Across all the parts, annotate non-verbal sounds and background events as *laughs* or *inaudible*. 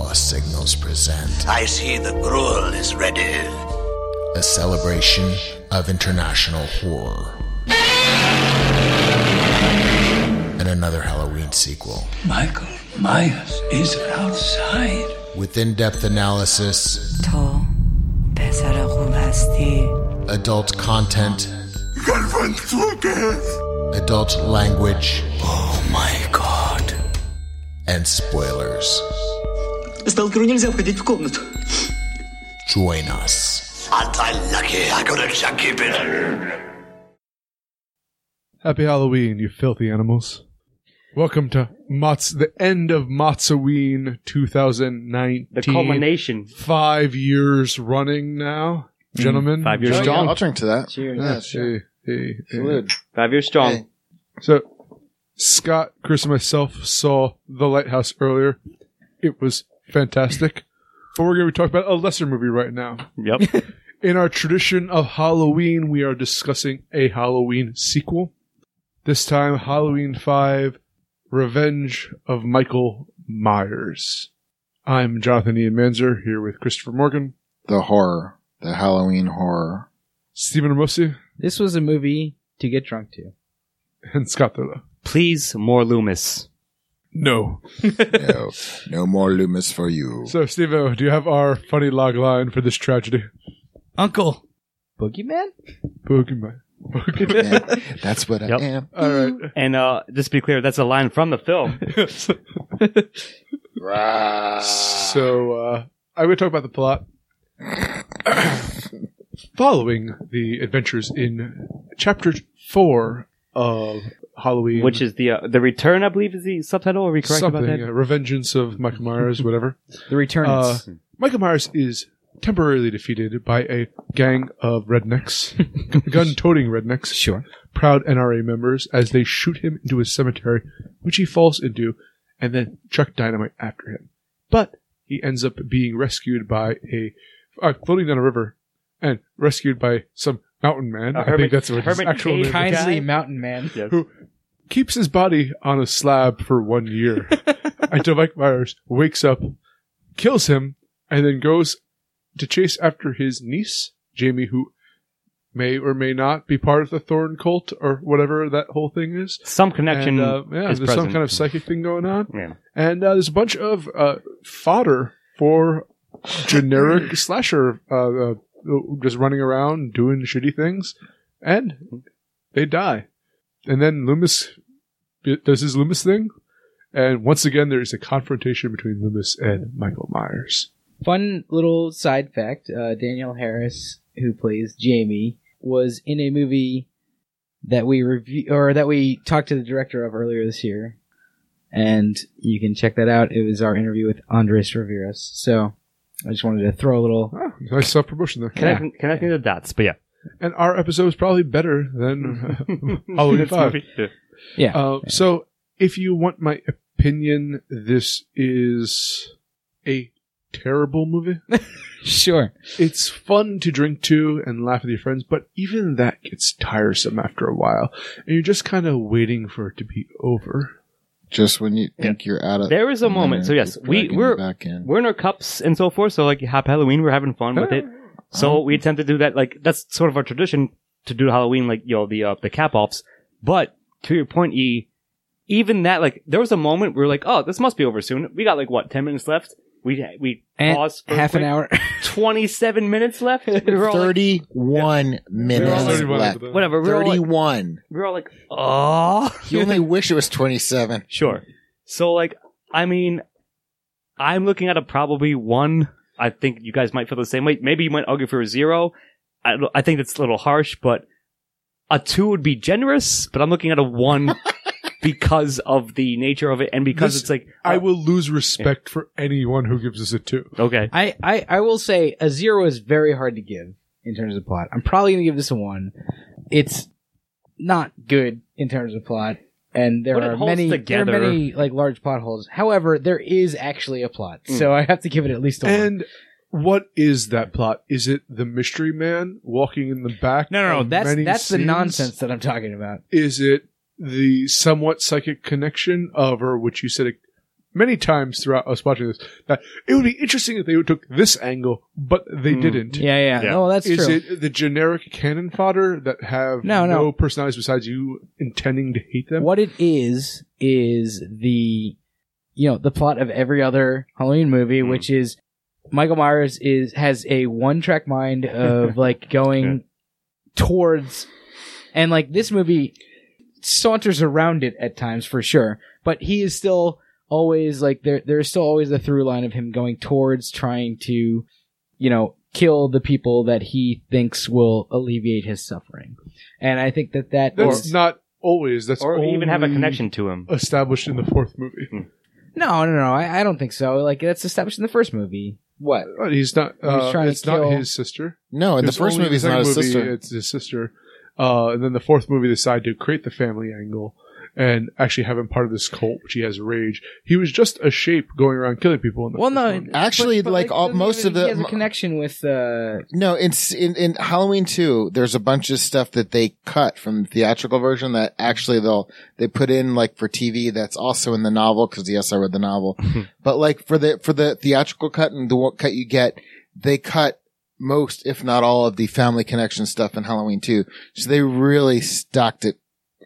war signals present. I see the gruel is ready. A celebration of international horror. And another Halloween sequel. Michael Myers is outside. With in depth analysis, adult content, adult language. Oh my god and spoilers. Сталкеру нельзя входить в комнату. Join us. Happy Halloween, you filthy animals. Welcome to MOTS, the end of MOTS-O-Ween 2019. The culmination. Five years running now, hmm. gentlemen. Five years strong. I'll drink to that. Cheers. Yeah, sure. hey, hey, hey. Five years strong. So, Scott, Chris, and myself saw The Lighthouse earlier. It was fantastic. But we're going to be talking about a lesser movie right now. Yep. *laughs* In our tradition of Halloween, we are discussing a Halloween sequel. This time, Halloween 5 Revenge of Michael Myers. I'm Jonathan Ian Manzer here with Christopher Morgan, The horror. The Halloween horror. Stephen Ramosi, This was a movie to get drunk to. and Scott Thurlow. Please, more Loomis. No. No, no more Loomis for you. So, Steve, do you have our funny log line for this tragedy? Uncle. Boogeyman? Boogeyman. Yeah, that's what Yep. I am. All right. And uh, just to be clear, that's a line from the film. *laughs* So, uh, I'm going to talk about the plot. *coughs* Following the adventures in chapter four of Halloween, which is the uh, the return, I believe, is the subtitle. Are we correct something, about that? Revengeance of Michael Myers, *laughs* whatever. The Return. Uh, Michael Myers is temporarily defeated by a gang of rednecks, *laughs* gun-toting rednecks, sure. proud NRA members, as they shoot him into a cemetery, which he falls into, and then chuck dynamite after him. But he ends up being rescued by a uh, floating down a river, and rescued by some mountain man. A I hermit- think that's what his hermit actual cave name guy? is. Kindly Mountain Man. Yes. Who keeps his body on a slab for one year *laughs* until Mike Myers wakes up, kills him, and then goes to chase after his niece, Jamie, who may or may not be part of the Thorn cult or whatever that whole thing is. Some connection. And, uh, yeah, is there's some kind of psychic thing going on. Yeah. And uh, there's a bunch of uh, fodder for generic *laughs* slasher uh, uh, just running around doing shitty things. And they die. And then Loomis does his Loomis thing. And once again, there's a confrontation between Loomis and Michael Myers. Fun little side fact uh, Danielle Harris, who plays Jamie, was in a movie that we review or that we talked to the director of earlier this year. And you can check that out. It was our interview with Andres Riveras. So I just wanted to throw a little. Oh, nice self promotion there. Connecting, connecting the dots. But yeah. And our episode is probably better than *laughs* uh, *laughs* Halloween This 5. movie, yeah. Yeah. Uh, so, if you want my opinion, this is a terrible movie. *laughs* sure. it's fun to drink to and laugh with your friends, but even that gets tiresome after a while, and you're just kind of waiting for it to be over. Just when you think you're out of. There is a moment. So yes, we we're back in. we're in our cups and so forth. So like happy Halloween, we're having fun with it. So we attempt to do that. Like that's sort of our tradition to do Halloween, like you know the uh, the cap offs. But to your point, E, even that like there was a moment where we are like, oh, this must be over soon. We got like what ten minutes left. We we And paused for half an hour. *laughs* Twenty seven minutes left. We *laughs* were all like, 31 minutes 31 left. whatever. We were all like, 31. we were all like, oh. *laughs* You only wish it was 27. Sure. So, like, I mean, I'm looking at a probably one. I think you guys might feel the same way. Maybe you might argue for a zero. I, I think that's a little harsh, but a two would be generous. But I'm looking at a one because of the nature of it and because This- it's like, I oh. will lose respect for anyone who gives us a two. okay. I, I, I will say a zero is very hard to give in terms of plot. I'm probably going to give this a one. It's not good in terms of plot, and there But it are holds many there are many like large plot holes. However, there is actually a plot, hmm. so I have to give it at least a one. And what is that plot? Is it the mystery man walking in the back? No, no, no. of That's many that's the scenes? nonsense that I'm talking about. Is it the somewhat psychic connection of, or which you said, many times throughout us watching this that it would be interesting if they took this angle, but they Mm. didn't. Yeah, yeah. Yeah. No, that's Is true. it the generic cannon fodder that have No, no. personalities besides you intending to hate them? What it is is the you know the plot of every other Halloween movie, Mm. which is Michael Myers is has a one track mind of *laughs* like going towards, and like this movie saunters around it at times for sure, but he is still always like there. There's still always a through line of him going towards trying to, you know, kill the people that he thinks will alleviate his suffering, and I think that that That's is- not always. That's or even have a connection to him. established in the fourth movie. No, no, no. I, I don't think so. Like that's established in the first movie. What? He's not. He's Uh, trying to it's not kill- his sister. No, in the first movie, it's not his movie, sister. It's his sister. Uh, and then the fourth movie, they decided to create the family angle and actually have him part of this cult, which he has rage. He was just a shape going around killing people. In the Well, no. one. Actually, but, like, all most of the he has a connection with. uh No, it's in, in Halloween 2, there's a bunch of stuff that they cut from the theatrical version that actually they'll, they put in like for TV that's also in the novel, cause yes, I read the novel. *laughs* but like for the, for the theatrical cut and the one cut you get, they cut most, if not all of the family connection stuff in Halloween 2. So they really stocked it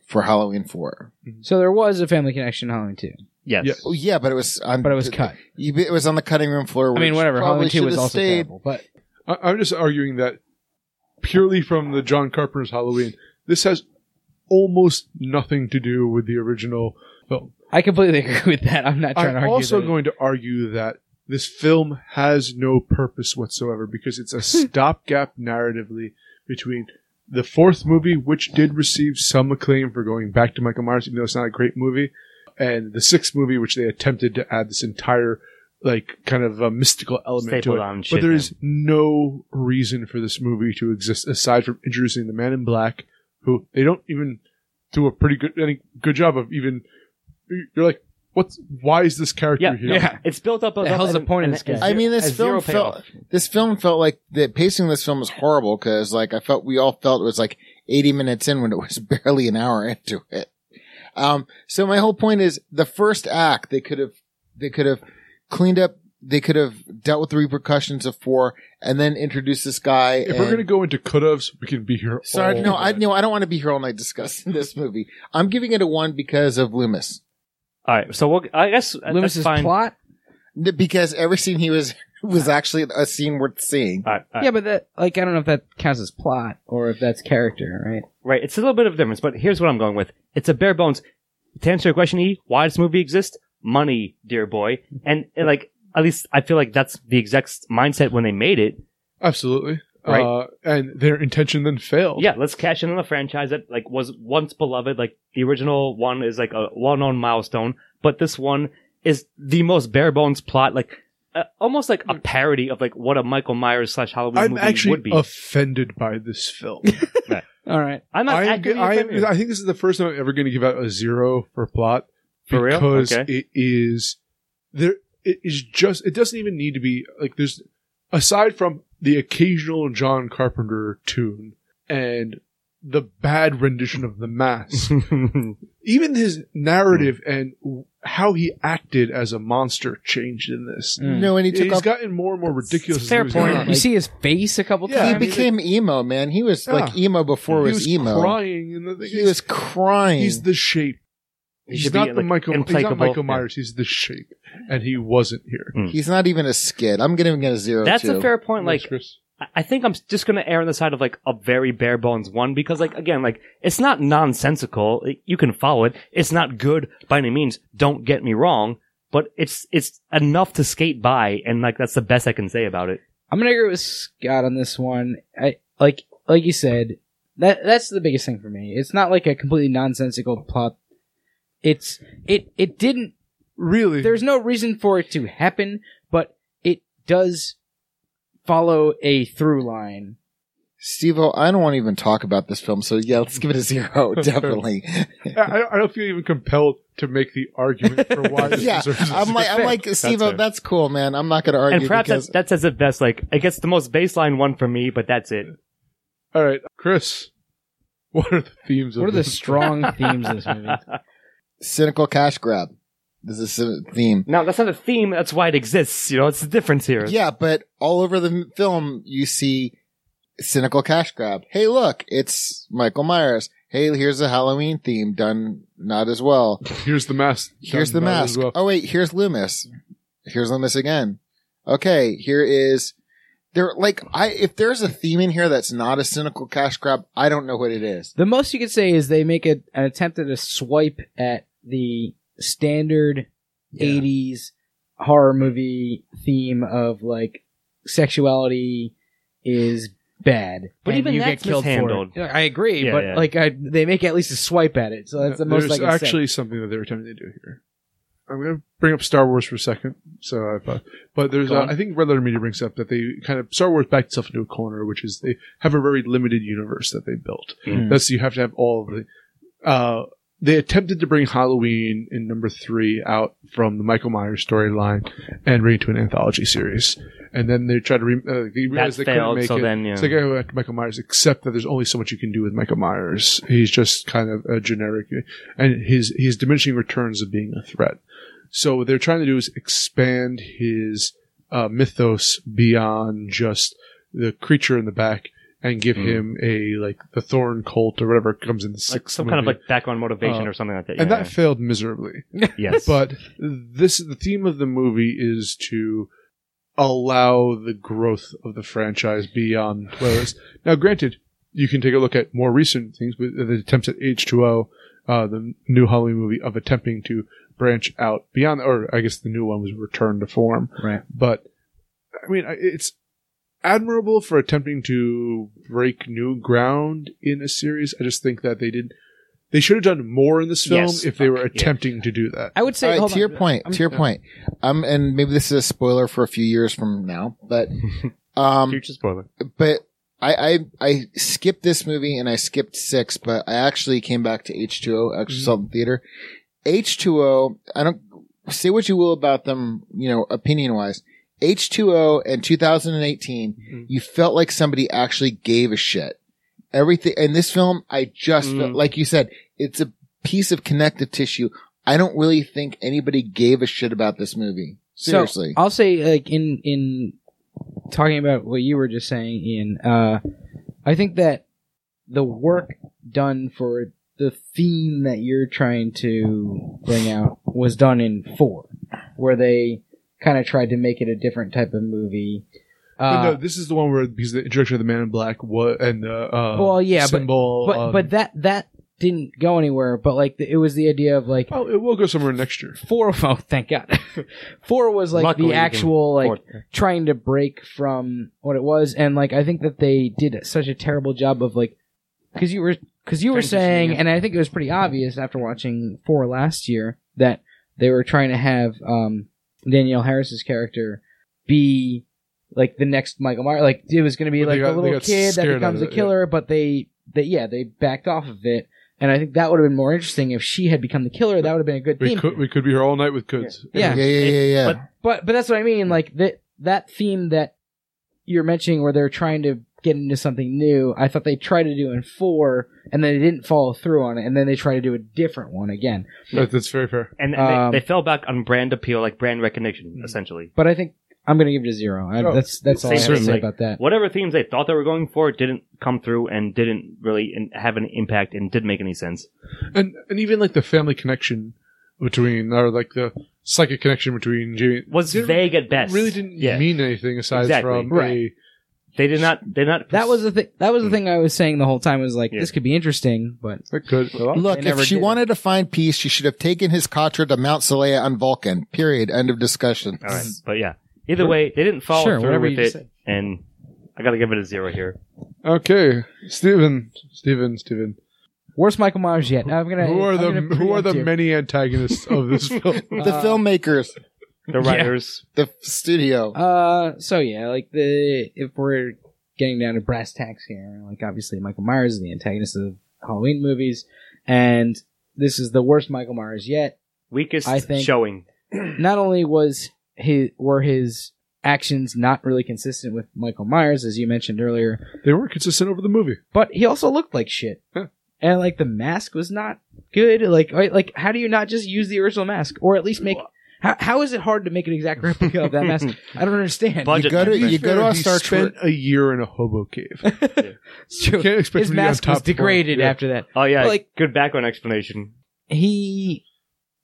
for Halloween 4. So there was a family connection in Halloween 2. Yes. Yeah. Oh yeah, but it was on, but it was cut. It was on the cutting room floor. I mean, whatever. Halloween two was also stayed. terrible, but I, I'm just arguing that purely from the John Carpenter's Halloween, this has almost nothing to do with the original film. I completely *laughs* agree with that. I'm not trying to argue. I'm also that- going to argue that this film has no purpose whatsoever because it's a *laughs* stopgap narratively between the fourth movie, which did receive some acclaim for going back to Michael Myers, even though it's not a great movie, and the sixth movie, which they attempted to add this entire like kind of a mystical element Stapled to it. but shit, there man. is no reason for this movie to exist aside from introducing the Man in Black, who they don't even do a pretty good any good job of even. You're like, what's why is this character Yeah, here? Yeah. *laughs* It's built up. The hell's the point of this guy? I mean, this film felt. felt this film felt like the pacing of this film was horrible because, like, I felt we all felt it was like 80 minutes in when it was *laughs* barely an hour into it. Um, so my whole point is the first act they could have they could have cleaned up. They could have dealt with the repercussions of four and then introduced this guy. If and- we're gonna go into could-haves, we can be here. sorry, all no, I night. no, I don't want to be here all night discussing *laughs* this movie. I'm giving it a one because of Loomis. All right, so we'll, I guess uh, Loomis's that's fine. plot. Because every scene he was *laughs* was actually a scene worth seeing. All right, all right. Yeah, but that like I don't know if that counts as plot or if that's character, right? Right. It's a little bit of a difference, but here's what I'm going with. It's a bare bones. To answer your question, E, why does this movie exist? Money, dear boy. And, and, like, at least I feel like that's the exact mindset when they made it. Absolutely. Right. Uh, and their intention then failed. Yeah, let's cash in on a franchise that like was once beloved. Like the original one is like a well-known milestone, but this one is the most bare bones plot, like uh, almost like a parody of like what a Michael Myers slash Halloween I'm movie actually would be. offended by this film. *laughs* All right. I'm not I, am, actively I, am, offended. I think this is the first time I'm ever going to give out a zero for plot For real? because Okay. it is there. It is just. It doesn't even need to be like there's aside from the occasional John Carpenter tune and the bad rendition of the mass. *laughs* even his narrative and w- how he acted as a monster changed in this. Mm. No, and he took He's off gotten more and more ridiculous. fair the movie's gone point. on. You see his face a couple Yeah, he times. became emo, man. He was like Yeah. emo before he it was was emo. crying, and the thing He is, was crying. he's the shape. He He's not be, the like, Michael. He's not implacable. Michael Yeah. Myers. He's the shape, and he wasn't here. Hmm. He's not even a skid. I'm giving him a zero. That's too. a fair point. Like Yes, Chris. I- I think I'm just gonna err on the side of like a very bare bones one because like again like it's not nonsensical. You can follow it. It's not good by any means. Don't get me wrong, but it's it's enough to skate by, and like that's the best I can say about it. I'm gonna agree with Scott on this one. I like like you said that that's the biggest thing for me. It's not like a completely nonsensical plot. It's it it didn't. Really, There's no reason for it to happen, but it does follow a through line. Steve I don't want to even talk about this film, so yeah, let's give it a zero. *laughs* Definitely. I, I don't feel even compelled to make the argument for why this *laughs* yeah, deserves a I'm like, I'm like, Steve fair. that's cool, man. I'm not going to argue and perhaps because that, that says it best. Like it gets the most baseline one for me, but that's it. All right, Chris. What are the themes? Of What are of the strong themes of this movie? *laughs* cynical cash grab. This is a theme. Now that's not a theme. That's why it exists. You know, it's the difference here. Yeah, but all over the film, you see cynical cash grab. Hey, look, it's Michael Myers. Hey, here's a Halloween theme done not as well. *laughs* Here's the mask. Here's the Done about as mask. well. Oh wait, here's Loomis. Here's Loomis again. Okay, here is there. Like, I if there's a theme in here that's not a cynical cash grab, I don't know what it is. The most you could say is they make a, an attempt at a swipe at the standard 80s horror movie theme of like sexuality is bad. But and even you that's get killed mishandled. for it. I agree, Yeah, but yeah. like I, they make at least a swipe at it. So that's the most There's I can actually say. something that they're attempting to do here. I'm going to bring up Star Wars for a second. So, I've, uh, but there's, uh. I think Red Letter Media brings up that they kind of Star Wars backed itself into a corner, which is they have a very limited universe that they built. Mm. That's you have to have all of the. Uh, they attempted to bring Halloween in number three out from the Michael Myers storyline and bring it to an anthology series. And then they tried to re- uh, they realized they couldn't failed, make so it. then, yeah. So they go back to Michael Myers, except that there's only so much you can do with Michael Myers. He's just kind of a generic, and his his diminishing returns of being a threat. So what they're trying to do is expand his uh, mythos beyond just the creature in the back and give Mm. him a like the Thorn cult or whatever comes in the Like sixth some kind of like background motivation Uh, or something like that. Yeah. and yeah. that failed miserably. *laughs* yes, *laughs* But this the theme of the movie is to allow the growth of the franchise beyond Lois. Now, granted, you can take a look at more recent things with the attempts at H2O, uh, the new Halloween movie of attempting to branch out beyond, or I guess the new one was Return to Form. Right. But I mean, it's admirable for attempting to break new ground in a series. I just think that they did. They should have done more in this film Yes. if they were Yeah. attempting to do that. I would say All right, hold to your point, I'm- to your point. Um, and maybe this is a spoiler for a few years from now, but, *laughs* um, future spoiler. but I, I, I skipped this movie and I skipped six, but I actually came back to H2O, actually saw it in theater. H2O, I don't, say what you will about them, you know, opinion wise. H2O and 2018, you felt like somebody actually gave a shit. Everything, in this film, I just felt, Mm. like you said, it's a piece of connective tissue. I don't really think anybody gave a shit about this movie. Seriously. So I'll say like in in talking about what you were just saying, Ian. Uh, I think that the work done for the theme that you're trying to bring out was done in four, where they kind of tried to make it a different type of movie. But Uh, no, this is the one where because the introduction of the Man in Black was and the uh, Well, yeah, but- symbol. but um, but that that didn't go anywhere. But like the, it was the idea of like oh, it will go somewhere next year. four. *laughs* Oh, thank God. *laughs* four was like Luckily, the actual like afford- trying to break from what it was and like i think that they did such a terrible job of like because you were because you were saying and i think it was pretty obvious after watching four last year that they were trying to have um danielle harris's character be like the next michael myers. Like it was going to be like got- a little kid that becomes of a it, killer but they they yeah they backed off of it. And i think that would have been more interesting if she had become the killer. That would have been a good We theme. could we could be here all night with goods. yeah. Yeah, yeah, yeah, yeah. But- but but that's what I mean. Like that that theme that you're mentioning, where they're trying to get into something new. I thought they tried to do in four, and then they didn't follow through on it, and then they tried to do a different one again. That, that's very fair. and, and Um, they, they fell back on brand appeal, like brand recognition, Mm. essentially. But I think I'm going to give it a zero. I, Oh, that's that's all I same have to say like- about that. Whatever themes they thought they were going for didn't come through and didn't really in- have an impact and didn't make any sense. And and even like the family connection between or like the psychic connection between Jamie Was didn't- vague at best. Really didn't Yeah. mean anything aside Exactly. from Right. They did not. They not. That was the thing. That was the thing I was saying the whole time. Was like Yeah. this could be interesting, but a that could Look, They never if she did. wanted to find peace, she should have taken his Katra to Mount Seleya on Vulcan. Period. End of discussion. All right, but yeah. Either way, they didn't follow Sure, through whatever with you it, said. and I got to give it a zero here. okay. Steven, Steven, Steven. worst Michael Myers yet. I'm gonna. Who are I'm the gonna who are the you. many antagonists of this *laughs* film? The Uh, filmmakers, The Yeah. writers, the studio. Uh, so yeah, like the if we're getting down to brass tacks here, like obviously Michael Myers is the antagonist of Halloween movies, and this is the worst Michael Myers yet. weakest I think- showing. *clears throat* Not only was his were his actions not really consistent with Michael Myers, as you mentioned earlier, they weren't consistent over the movie. but he also looked like shit. Huh. and like the mask was not good. Like, right, like how do you not just use the original mask, or at least make? How, how is it hard to make an exact replica of that mask? *laughs* I don't understand. Budget You go to constraints. you go to a He Star spent a year in a hobo cave. *laughs* It's true. Can't expect His him to be on mask was top degraded Yeah. after that. Oh yeah, But, like- good background explanation. He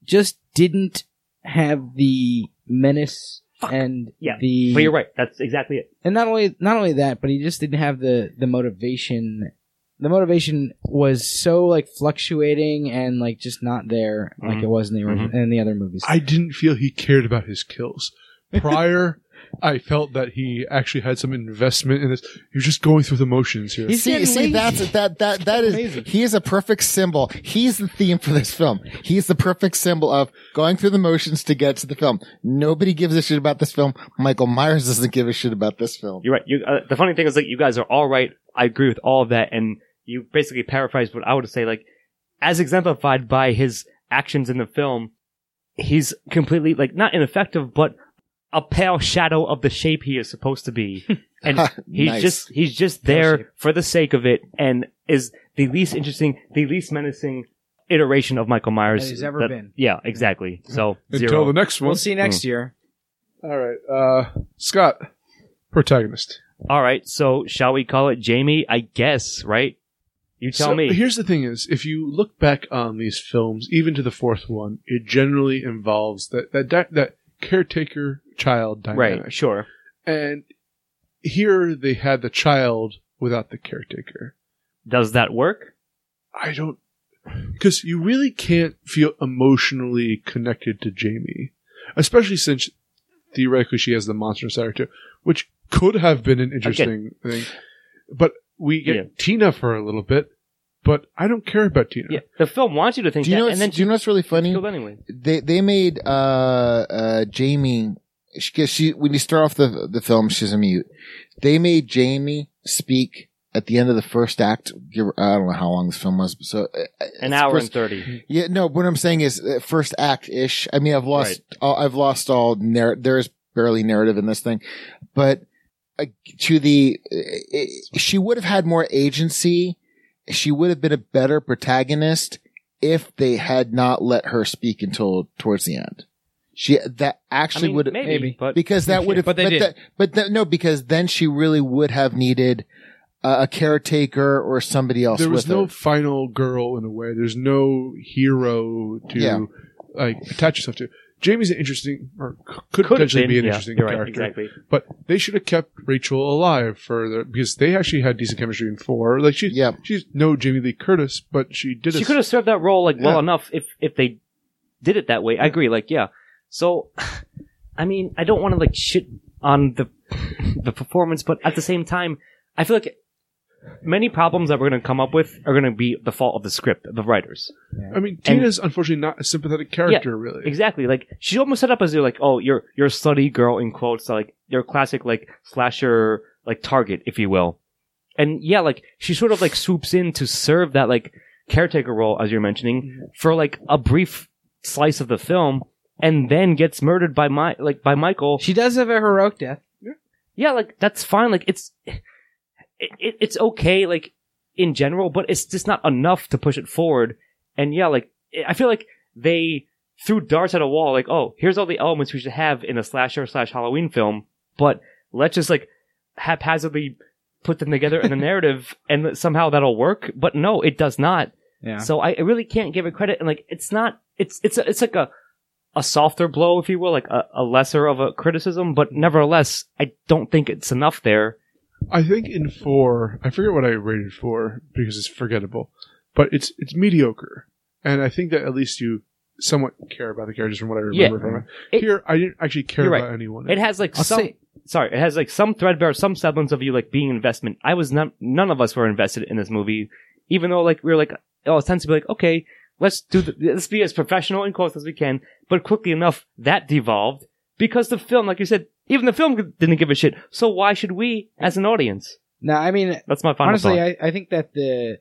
just didn't have the menace and Yeah, the. But you're right. That's exactly it. and not only not only that, but he just didn't have the the motivation. The motivation was so like fluctuating and like just not there like Mhm. it was in the ori- in the other movies. I didn't feel he cared about his kills. Prior, *laughs* I felt that he actually had some investment in this. He was just going through the motions here. He's See, see, that's that that that is Amazing. he is a perfect symbol. He's the theme for this film. He's the perfect symbol of going through the motions to get to the film. Nobody gives a shit about this film. Michael Myers doesn't give a shit about this film. You're right. You, uh, the funny thing is, like, you guys are all right. I agree with all of that, and you basically paraphrased what I would say. Like, as exemplified by his actions in the film, he's completely like not ineffective, but a pale shadow of the shape he is supposed to be, *laughs* and *laughs* he's Nice. just he's just there for the sake of it, and is the least interesting, the least menacing iteration of Michael Myers That he's ever that- been. Yeah, exactly. *laughs* So Until zero. the next one. we'll see next year. All right, uh, Scott, protagonist. All right, so shall we call it Jamie? I guess, right? You tell So, me. Here's the thing: is if you look back on these films, even to the fourth one, it generally involves that that that, that caretaker child dynamic. Right, sure. And here they had the child without the caretaker. Does that work? I don't because you really can't feel emotionally connected to Jamie, especially since theoretically she has the monster side too, which could have been an interesting thing. But we get Yeah. Tina for a little bit, but I don't care about Tina. Yeah, the film wants you to think Do you that, know? and What's, then do you know what's really funny? killed anyway. They they made uh uh Jamie. She, she when you start off the the film, she's a mute. They made Jamie speak at the end of the first act. I don't know how long this film was, so uh, An hour first- and thirty. Yeah, no. What I'm saying is uh, first act ish. I mean, I've lost. All, I've lost all. Narr- there's barely narrative in this thing, but uh, to the, uh, she would have had more agency. She would have been a better protagonist if they had not let her speak until towards the end. She that I actually mean, would maybe, maybe. but because that would have. But they but did. That, but that, no, because then she really would have needed a, a caretaker or somebody else. There was with no her. final girl in a way. There's no hero to Yeah. like attach yourself to. Jamie's an interesting, or could, could potentially been. be an yeah, interesting you're right, character. exactly. But they should have kept Rachel alive further because they actually had decent chemistry in four. Like she, Yep. she's no Jamie Lee Curtis, but she did. She a- could have served that role like well Yeah. enough if if they did it that way. I agree. Like, yeah. So, I mean, I don't want to like shit on the the performance, but at the same time, I feel like many problems that we're going to come up with are going to be the fault of the script, the writers. I mean, Tina's unfortunately not a sympathetic character, really. Exactly. Like she's almost set up as you're like, oh, you're you're a slutty girl in quotes, like your classic like slasher like target, if you will. And yeah, like she sort of like swoops in to serve that like caretaker role, as you're mentioning, mm-hmm. for like a brief slice of the film, and then gets murdered by my like by Michael. She does have a heroic death. Yeah, like that's fine. Like it's it, it, it's okay, like in general, but it's just not enough to push it forward. And yeah, like I feel like they threw darts at a wall. Like, oh, here's all the elements we should have in a slasher slash Halloween film, but let's just like haphazardly put them together in a *laughs* narrative, and somehow that'll work. But no, it does not. Yeah. So I, I really can't give it credit. And like, it's not. It's it's a, it's like a a softer blow, if you will, like a, a lesser of a criticism. But nevertheless, I don't think it's enough there. I think in four, I forget what I rated for because it's forgettable, but it's it's mediocre, and I think that at least you somewhat care about the characters from what I remember Yeah. from it. It- Here, I didn't actually care about right. anyone. It has like I'll some. say- sorry, it has like some threadbare, some semblance of you like being investment. I was not. None of us were invested in this movie, even though like we were like, oh, it tends to be like, okay, let's do the, let's be as professional in quotes as we can. But quickly enough, that devolved because the film, like you said, even the film didn't give a shit. So why should we, as an audience? No, I mean, That's my final honestly, thought. I, I think that the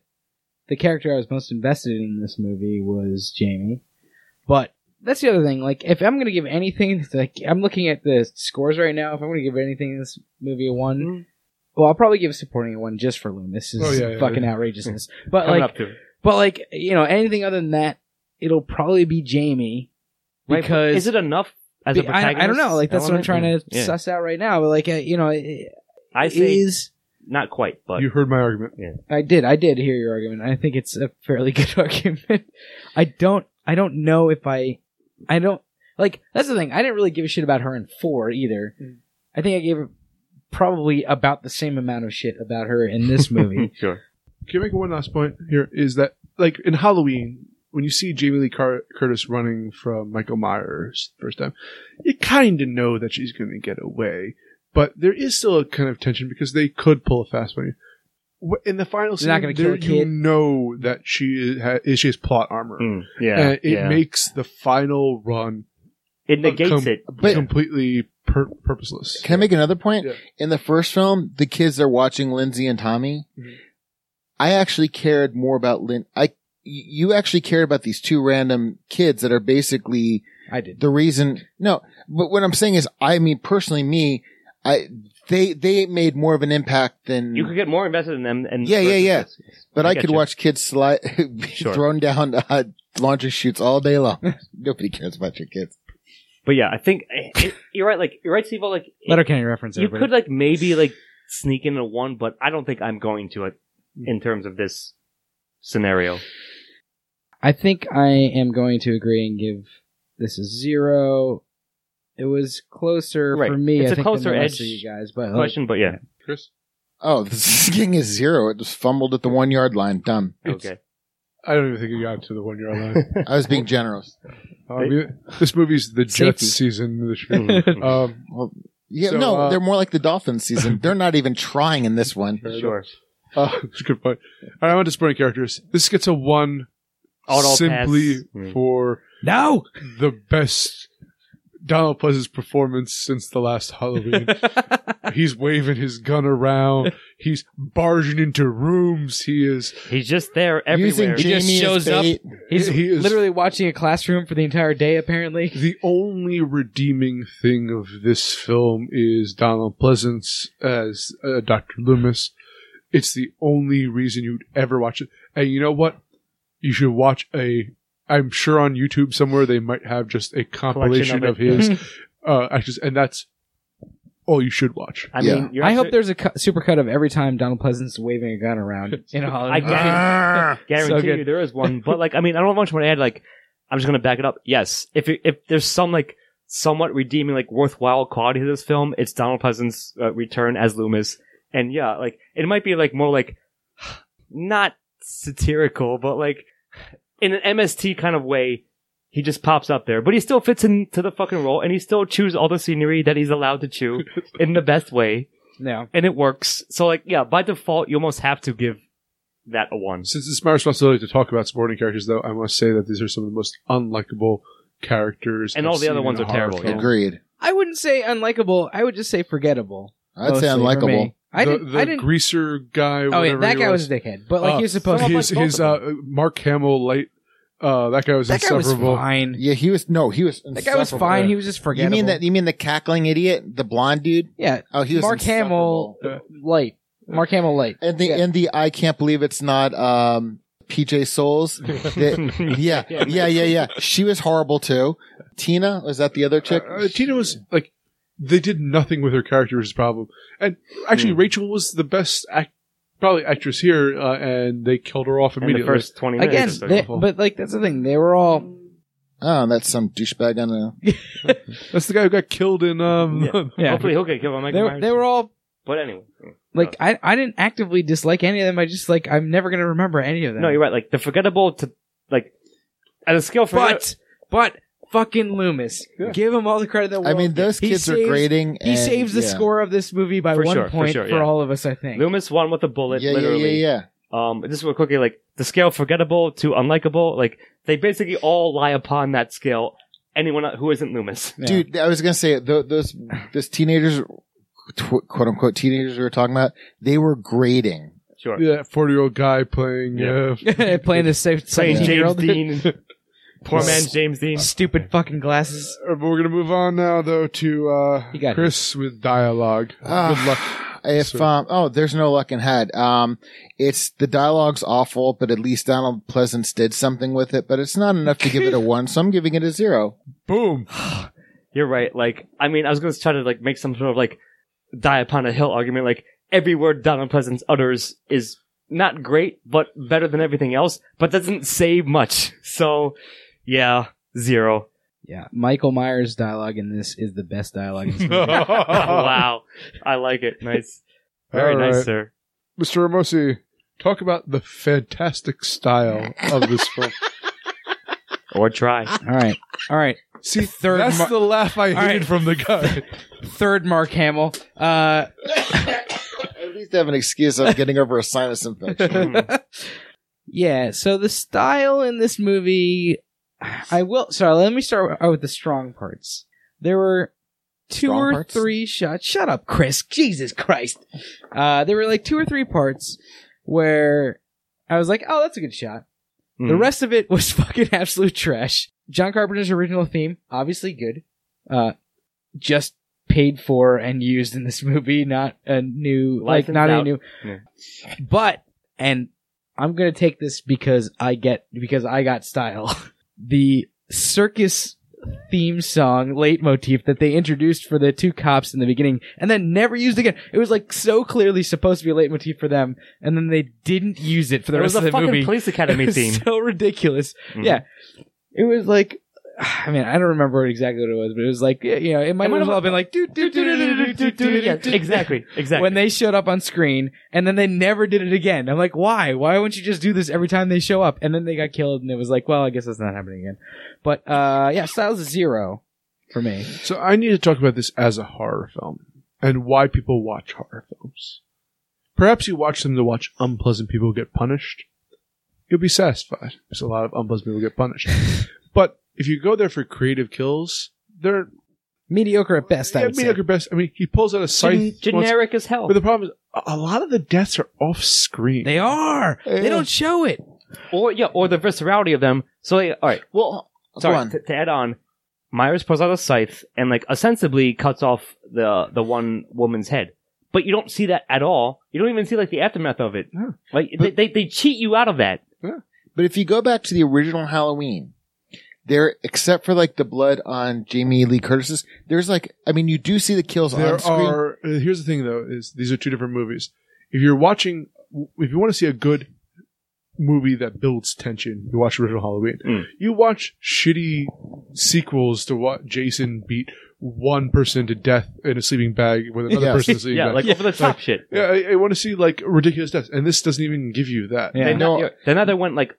the character I was most invested in in this movie was Jamie. But that's the other thing. Like, if I'm gonna give anything, like I'm looking at the scores right now. If I'm gonna give anything in this movie a one, Mm. well, I'll probably give supporting a one just for Loomis. This is Oh, yeah, yeah, fucking yeah. outrageousness. But Coming like, up to it. But like you know, anything other than that, it'll probably be Jamie Right, but because is it enough as a I, protagonist? I don't know. Like that's what I'm trying to Yeah. suss out right now. But like uh, you know, it, I it say is. not quite, but You heard my argument. I did. I did hear your argument. I think it's a fairly *laughs* good argument. I don't. I don't know if I. I don't like. That's the thing. I didn't really give a shit about her in four either. I think I gave probably about the same amount of shit about her in this *laughs* movie. sure. Can I make one last point here? Is that like in Halloween when you see Jamie Lee Car- Curtis running from Michael Myers the first time, you kind of know that she's going to get away, but there is still a kind of tension because they could pull a fast one. In the final scene, not gonna kill there a you kid. know that she is, ha- is she has plot armor, Mm, yeah, and it yeah. makes the final run it negates com- it. But- completely pur- purposeless. Can I make another point? Yeah. In the first film, the kids are watching Lindsay and Tommy. Mhm. I actually cared more about Lin. I you actually cared about these two random kids that are basically I did. the reason. No, but what I'm saying is, I mean, personally, me, I they they made more of an impact than You could get more invested in them, and Yeah, yeah, yeah. this. But I, get could you. watch kids slide, *laughs* be Sure. thrown down uh, laundry chutes all day long. *laughs* Nobody cares about your kids. But yeah, I think it, you're right. Like you're right, Steve. Like Letterkenny reference. you everybody. could like maybe like sneak in a one, but I don't think I'm going to it hmm. in terms of this scenario. I think I am going to agree and give this a zero. It was closer Right. for me. It's I a think, closer than the edge of you guys. But like, but yeah, Chris, Oh, *laughs* the skiing is zero. It just fumbled at the one yard line. Done. okay. I don't even think you got to the one yard line. *laughs* I was being generous. *laughs* I mean, this movie's the Jets season this year. Um, Well, yeah, So, no, uh, they're more like the Dolphins season. They're not even trying in this one. sure. Uh, that's a good point. All right, I want to supporting characters. This gets a one Auto simply pass. For no. the best Donald Pleasance's performance since the last Halloween. *laughs* He's waving his gun around. He's barging into rooms. He is. He's just there everywhere. He just shows up. He's He is- literally watching a classroom for the entire day. Apparently, The only redeeming thing of this film is Donald Pleasance as uh, Dr. Loomis. It's the only reason you'd ever watch it. And you know what? You should watch a. I'm sure on YouTube somewhere they might have just a compilation of of, his *laughs* uh, actions, and that's all you should watch. I Yeah. mean, you're I hope there's a cu- super cut of every time Donald Pleasance's waving a gun around *laughs* in a I Hollywood. guarantee, *laughs* guarantee So good. you there is one. But like, I mean, I don't have much more to add. Like, I'm just gonna back it up. Yes, if it, if there's some like somewhat redeeming, like worthwhile quality to this film, it's Donald Pleasance's uh, return as Loomis. And yeah, like it might be like more like *sighs* not satirical, but like in an MST kind of way. He just pops up there, but he still fits into the fucking role, and he still chews all the scenery that he's allowed to chew *laughs* in the best way, Yeah. and it works. So, like, yeah, by default, you almost have to give that a one. Since it's my responsibility to talk about supporting characters, though, I must say that these are some of the most unlikable characters. And I've all the other ones are terrible, film. yeah. Agreed. I wouldn't say unlikable. I would just say forgettable. I'd say mostly for unlikable. Me. I the, didn't. the I didn't. greaser guy. oh yeah, whatever that he guy was was a dickhead. But like Uh, he was supposed to. his like his uh, Mark Hamill light. Uh, that guy was That guy was insufferable. fine. Yeah, he was no, he was. That guy was insufferable. fine. He was just You forgettable. mean that? You mean the cackling idiot, the blonde dude? Yeah. Oh, he was Mark Hamill insufferable. light. Mark Hamill light. and the Yeah. and the I can't believe it's not um PJ Soles. *laughs* The- yeah, yeah, yeah, yeah. She was horrible too. Tina was that the other chick? Uh, Tina was like, they did nothing with her character. Was the problem. And actually, Hmm. Rachel was the best act, probably actress here, uh, and they killed her off in the immediately. first 20 minutes. Again, they, but like that's the thing. They were all. Oh, that's some douchebag on the. *laughs* That's the guy who got killed in. Um, Yeah. *laughs* Yeah. Hopefully he'll get killed by They Michael were, Myers. they were all But anyway. like I. I didn't actively dislike any of them. I just like I'm never gonna remember any of them. No, you're right. Like, the forgettable to, like, at a scale for But but fucking Loomis, give him all the credit in the world. I mean, those He kids are saves- grading. He and- saves the yeah. score of this movie by For one sure, for point sure, for yeah. all of us. I think. Loomis won with a bullet, Yeah, yeah, literally. yeah, yeah. Um, just real quickly, like, the scale forgettable to unlikable, like, they basically all lie upon that scale. Anyone who isn't Loomis. Yeah. *laughs* Dude, I was gonna say th- those those teenagers, tw- quote unquote teenagers we were talking about, they were grading. Sure. yeah, forty-year-old guy playing. Yeah. Uh, *laughs* playing the safe Playing James seventeen-year-old. Dean. *laughs* Poor man James Dean. Stupid fucking glasses. Uh, but we're gonna move on now, though, to uh, You got Chris with dialogue. Ah. Good luck. If So- um oh, there's no luck in head. Um, it's the dialogue's awful, but at least Donald Pleasance did something with it. But it's not enough to give it a one, so I'm giving it a zero. *laughs* Boom. *sighs* You're right. Like, I mean, I was going to try to like make some sort of like die upon a hill argument. Like every word Donald Pleasance utters is not great, but better than everything else. But doesn't say much. *laughs* So, yeah, zero. Yeah, Michael Myers' dialogue in this is the best dialogue. In this movie. *laughs* *laughs* wow, I like it. Nice, very All nice, right. sir. Mr. Ramosi, talk about the fantastic style of this film. *laughs* Or try. all right, all right. See, Third that's mar- the laugh I hated right. from the guy. Third Mark Hamill. Uh, *coughs* At least have an excuse of getting over a sinus infection. yeah. So the style in this movie, I will. Sorry, let me start out with the strong parts. There were two Strong or parts? three shots. Shut up, Chris. Jesus Christ. Uh, there were like two or three parts where I was like, "Oh, that's a good shot." The Mm. rest of it was *laughs* fucking absolute trash. John Carpenter's original theme, obviously good. Uh, just paid for and used in this *laughs* movie, not a new, like, not a new. Yeah. But, and I'm gonna take this because I get, because I got style. *laughs* the circus theme song leitmotif that they introduced for the two cops in the beginning and then never used again. It was like so clearly supposed to be a leitmotif for them and then they didn't use it for the It was rest a of the fucking movie. police *laughs* academy theme. so ridiculous. Mhm. Yeah. It was like, I mean, I don't remember exactly what it was, but it was like, you know, it might It might as well have- have been like, do, do, do, do, do, do, do, Yeah, do, do, exactly, exactly. When they showed up on screen and then they never did it again. I'm like, why? Why wouldn't you just do this every time they show up? And then they got killed and it was like, well, I guess that's not happening again. But, uh, yeah, style's a zero for me. So I need to talk about this as a horror film and why people watch horror films. Perhaps you watch them to watch unpleasant people get punished. You'll be satisfied because a lot of unpleasant people get punished. but if you go there for creative kills, they're Mediocre at best, I yeah, would say. mediocre best. I mean, he pulls out a scythe. Gen- once- generic as hell. but the problem is, a- a lot of the deaths are off screen. They are. They don't show it. or yeah, or the viscerality of them. So they, all right, well, sorry on. to, to add on. Myers pulls out a scythe and like ostensibly cuts off the the one woman's head, but you don't see that at all. You don't even see like the aftermath of it. Yeah. Like they, they they cheat you out of that. But if you go back to the original Halloween, there, except for like the blood on Jamie Lee Curtis's, there's like, I mean, you do see the kills there on screen. are. uh, Here's the thing, though: is these are two different movies. If you're watching, if you want to see a good movie that builds tension, you watch original Halloween. Mm. You watch shitty sequels to what Jason beat one person to death in a sleeping bag with another Yes. person in a sleeping Yeah, bag. like over the top shit. yeah, I, I want to see like ridiculous deaths, and this doesn't even give you that. Yeah. They, No. not, they neither went like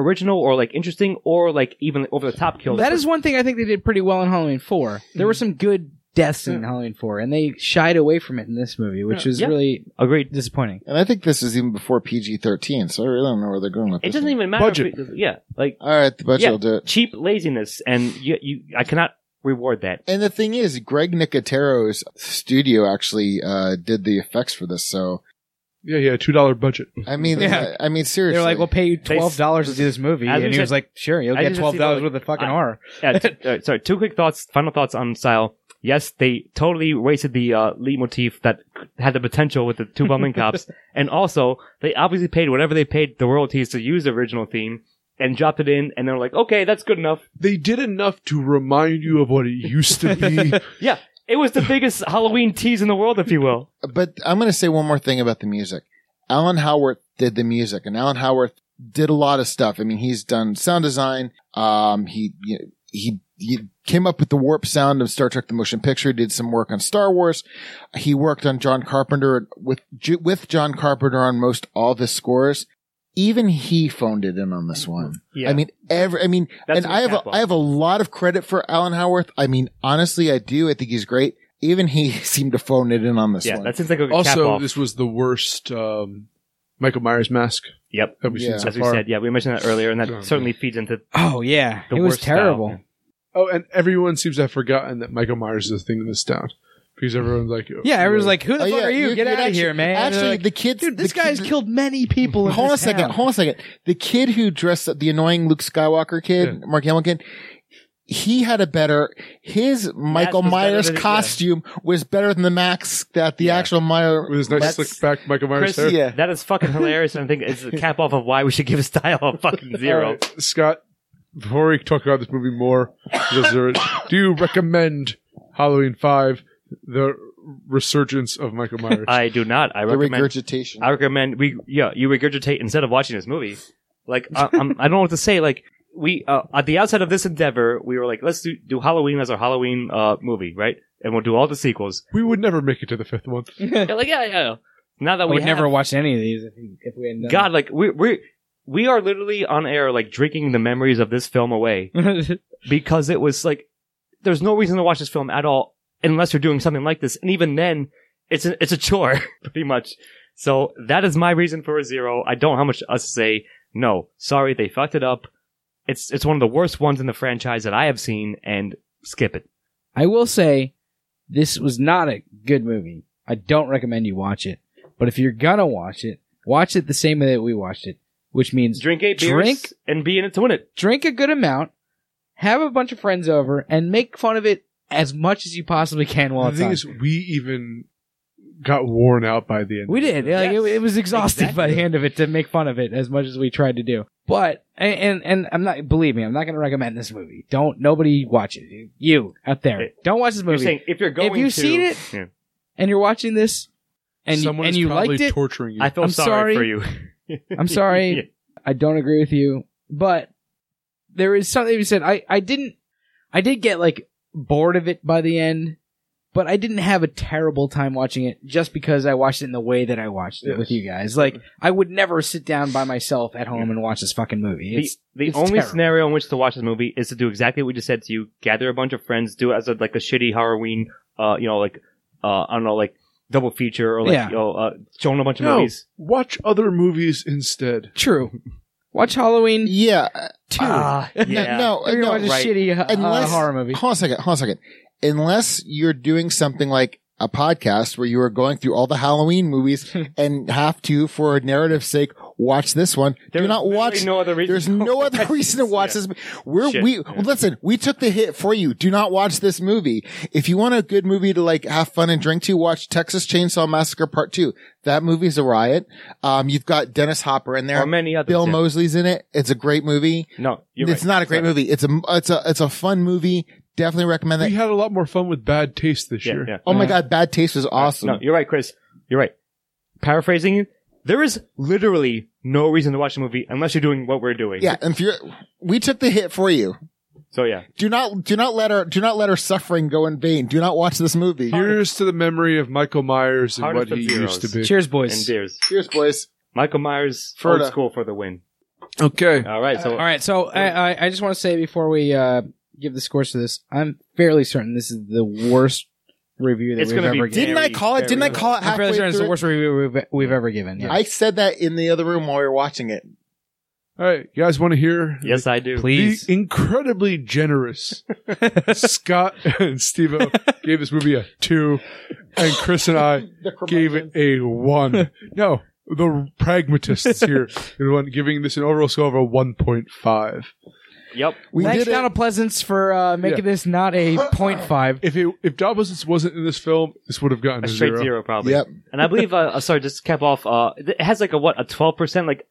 original or like interesting or like even over the top kills. That is one thing I think they did pretty well in Halloween 4. There were some good deaths in Halloween 4, and they shied away from it in this movie, which Yeah. is Yeah. really agreed. disappointing. and I think this is even before PG 13, so I really don't know where they're going with It this. doesn't one. even matter. Budget. If it, yeah, like All right, the budget Yeah. will do it. cheap laziness, and you, you I cannot reward that. And the thing is, Greg Nicotero's studio actually uh, did the effects for this. So Yeah, yeah, two dollar budget. I mean, Yeah. I, I mean, seriously, They're like, we'll pay you They- $12 to do this movie. As And we he was like, sure, you'll I get just $12 see the- worth of fucking I- horror. Yeah, t- uh, sorry, two quick thoughts, final thoughts on style. Yes, they totally wasted the uh, leitmotif that had the potential with the two bumming *laughs* cops, and also they obviously paid whatever they paid the royalties to use the original theme and dropped it in, and they're like, okay, that's good enough. They did enough to remind you of what it used to be. *laughs* Yeah, it was the biggest *laughs* Halloween tease in the world, if you will. But I'm going to say one more thing about the music. Alan Howarth did the music, and Alan Howarth did a lot of stuff. I mean, he's done sound design. Um, he you know, he he came up with the warp sound of Star Trek: The Motion Picture. Did some work on Star Wars. He worked on John Carpenter with with John Carpenter on most all of his scores. Even he phoned it in on this one. Yeah. I mean, every, I mean, That's and a I have, a, catwalk. I have a lot of credit for Alan Howarth. I mean, honestly, I do. I think he's great. Even he *laughs* seemed to phone it in on this one. Yeah, one. that seems like a cap also, off. this was the worst um, Michael Myers mask Yep, that we've Yeah. seen so as we far. said, yeah, we mentioned that earlier, and that Oh, certainly feeds into Oh, yeah. The it was worst style. terrible. Oh, and everyone seems to have forgotten that Michael Myers is a thing in this town because everyone's like, Yeah, everyone's like, who the Oh, fuck yeah, are you? you Get could out of actually- here, man. actually, like, the kids- Dude, this the guy's kid- killed many people in hold on a second. town. Hold on a second. The kid who dressed up, the annoying Luke Skywalker kid, Yeah. Mark Hamill kid, he had a better, his Michael was better Myers than- yeah. costume was better than the Max that the actual Meyer. With his nice that's- slick back Michael Myers Chris, hair. yeah. that is fucking hilarious, and I think it's a *laughs* cap off of why we should give a style a fucking *laughs* zero. right, Scott, before we talk about this movie more, because there- uh, do you recommend Halloween 5, the resurgence of Michael Myers? *laughs* I do not. I The recommend. regurgitation. I recommend we yeah you regurgitate instead of watching this movie. Like I, I'm, I don't know what to say. Like we uh, at the outset of this endeavor, we were like, let's do, do Halloween as our Halloween uh, movie, right? And we'll do all the sequels. we would never make it to the fifth one. *laughs* Yeah, like yeah, yeah. Now that I we would never have- watch any of these if, if we hadn't God, like we we we are literally on air, like drinking the memories of this film away *laughs* because it was like there's no reason to watch this film at all unless you're doing something like this, and even then, it's a, it's a chore *laughs* pretty much. So that is my reason for a zero. I don't know how much to say. No, sorry, they fucked it up. It's it's one of the worst ones in the franchise that I have seen, and skip it. I will say this was not a good movie. I don't recommend you watch it. But if you're gonna watch it, watch it the same way that we watched it, which means Drink eight beers Drink- and be in it to win it. drink a good amount, have a bunch of friends over, and make fun of it as much as you possibly can while the it's thing on. is, we even got worn out by the end. we did. Like, it, Yes, it was exhausting by the end of it to make fun of it as much as we tried to do. But and and, and I'm not believe me, I'm not going to recommend this movie. Don't nobody watch it. You, you out there, Hey, don't watch this You're movie. saying if you're going if you've to, seen it, Yeah. and you're watching this, and Someone and is you probably liked it. torturing you. I feel I'm sorry, sorry. for you. I'm sorry. *laughs* Yeah. I don't agree with you, but there is something you said. I, I didn't, I did get like bored of it by the end, but I didn't have a terrible time watching it just because I watched it in the way that I watched it Yes. with you guys. Like, I would never sit down by myself at home and watch this fucking movie. The, It's, the it's only terrible. scenario in which to watch this movie is to do exactly what we just said to you: gather a bunch of friends, do it as a, like a shitty Halloween, uh, you know, like uh, I don't know, like double feature or like Yeah. you know, uh, showing a bunch of no, movies. watch other movies instead. True. *laughs* Watch Halloween yeah. uh, 2. Ah, *laughs* No, yeah. no, You're gonna no, watch a shitty uh, Unless- horror movie. Hold on a second. Hold on a second. Unless you're doing something like a podcast where you are going through all the Halloween movies *laughs* and have to, for narrative's sake, watch this one. There's Do not literally watch. no other reason There's no other reason to watch Yeah. this. We're Shit. we Yeah. well, listen. We took the hit for you. Do not watch this movie. If you want a good movie to like have fun and drink to, watch Texas Chainsaw Massacre Part Two. That movie's a riot. Um, you've got Dennis Hopper in there. Or many others. Bill yeah. Moseley's in it. It's a great movie. No, you're it's right. not a great Sorry. movie. It's a it's a it's a fun movie. Definitely recommend that. We had a lot more fun with Bad Taste this Yeah, year. yeah. oh my god, Bad Taste was awesome. No, you're right, Chris. You're right. Paraphrasing you, there is literally no reason to watch the movie unless you're doing what we're doing. yeah, and if you're, we took the hit for you. So yeah, Do not do not let our do not let our suffering go in vain. Do not watch this movie. Here's to the memory of Michael Myers and Hardest what of he zeros. used to be. Cheers, boys. and boys. beers. Cheers, boys. Michael Myers, Ferda. old school for the win. Okay. All right, so All right, so I, I, I just want to say before we uh, give the scores to this, I'm fairly certain this is the worst review that It's we've gonna be ever given. Didn't I call it? Didn't I call it I'm halfway fairly certain it's the through? worst review we've, we've ever given. Yeah. I said that in the other room while we were watching it. All right. You guys want to hear yes, I do. Please. the incredibly generous *laughs* Scott and Steve gave this movie a two, and Chris and I *laughs* gave it a one. No, the pragmatists here *laughs* are the one giving this an overall score of a one point five. Yep. We Thanks, did it. Donald Pleasance, for uh, making Yeah. this not a *laughs* 0.5. If it if Dobbins wasn't in this film, this would have gotten A a, straight zero. zero, probably. Yep. And I believe, uh, uh, sorry, just to cap off, uh, it has like a what, a 12%, like,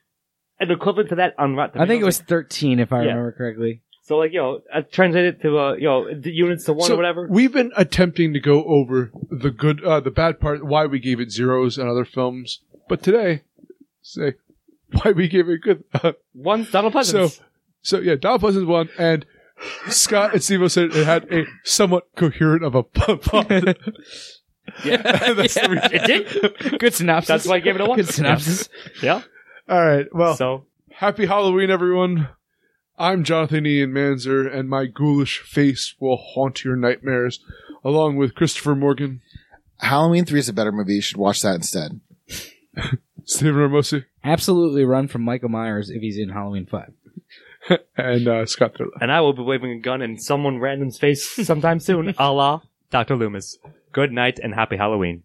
an equivalent to that on Rotten I think it Tomatoes. was 13, if I Yeah. remember correctly. So like, yo, know, I translated it to, uh, you know, the units to one So or whatever. We've been attempting to go over the good, uh, the bad part, why we gave it zeros in other films, but today, say *laughs* why we gave it good. *laughs* Uh, One, Donald so, Pleasance. so yeah, Donald Pleasance won, and Scott and Steve said it had a somewhat coherent of a *laughs* plot. yeah. *laughs* That's the it did. Good synopsis. That's why I gave it a one. Good synopsis. Yeah. All right, well, so, happy Halloween, everyone. I'm Jonathan Ian Manzer, and my ghoulish face will haunt your nightmares, along with Christopher Morgan, Halloween three is a better movie. You should watch that instead. *laughs* Stephen Ramosi, Absolutely run from Michael Myers if he's in Halloween 5. *laughs* and uh, Scott Thurlow. and I will be waving a gun in someone random's face sometime soon, *laughs* a la Dr. Loomis. Good night and happy Halloween.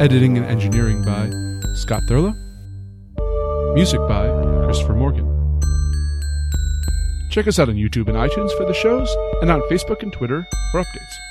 Editing and engineering by Scott Thurlow. Music by Christopher Morgan. Check us out on YouTube and iTunes for the shows, and on Facebook and Twitter for updates.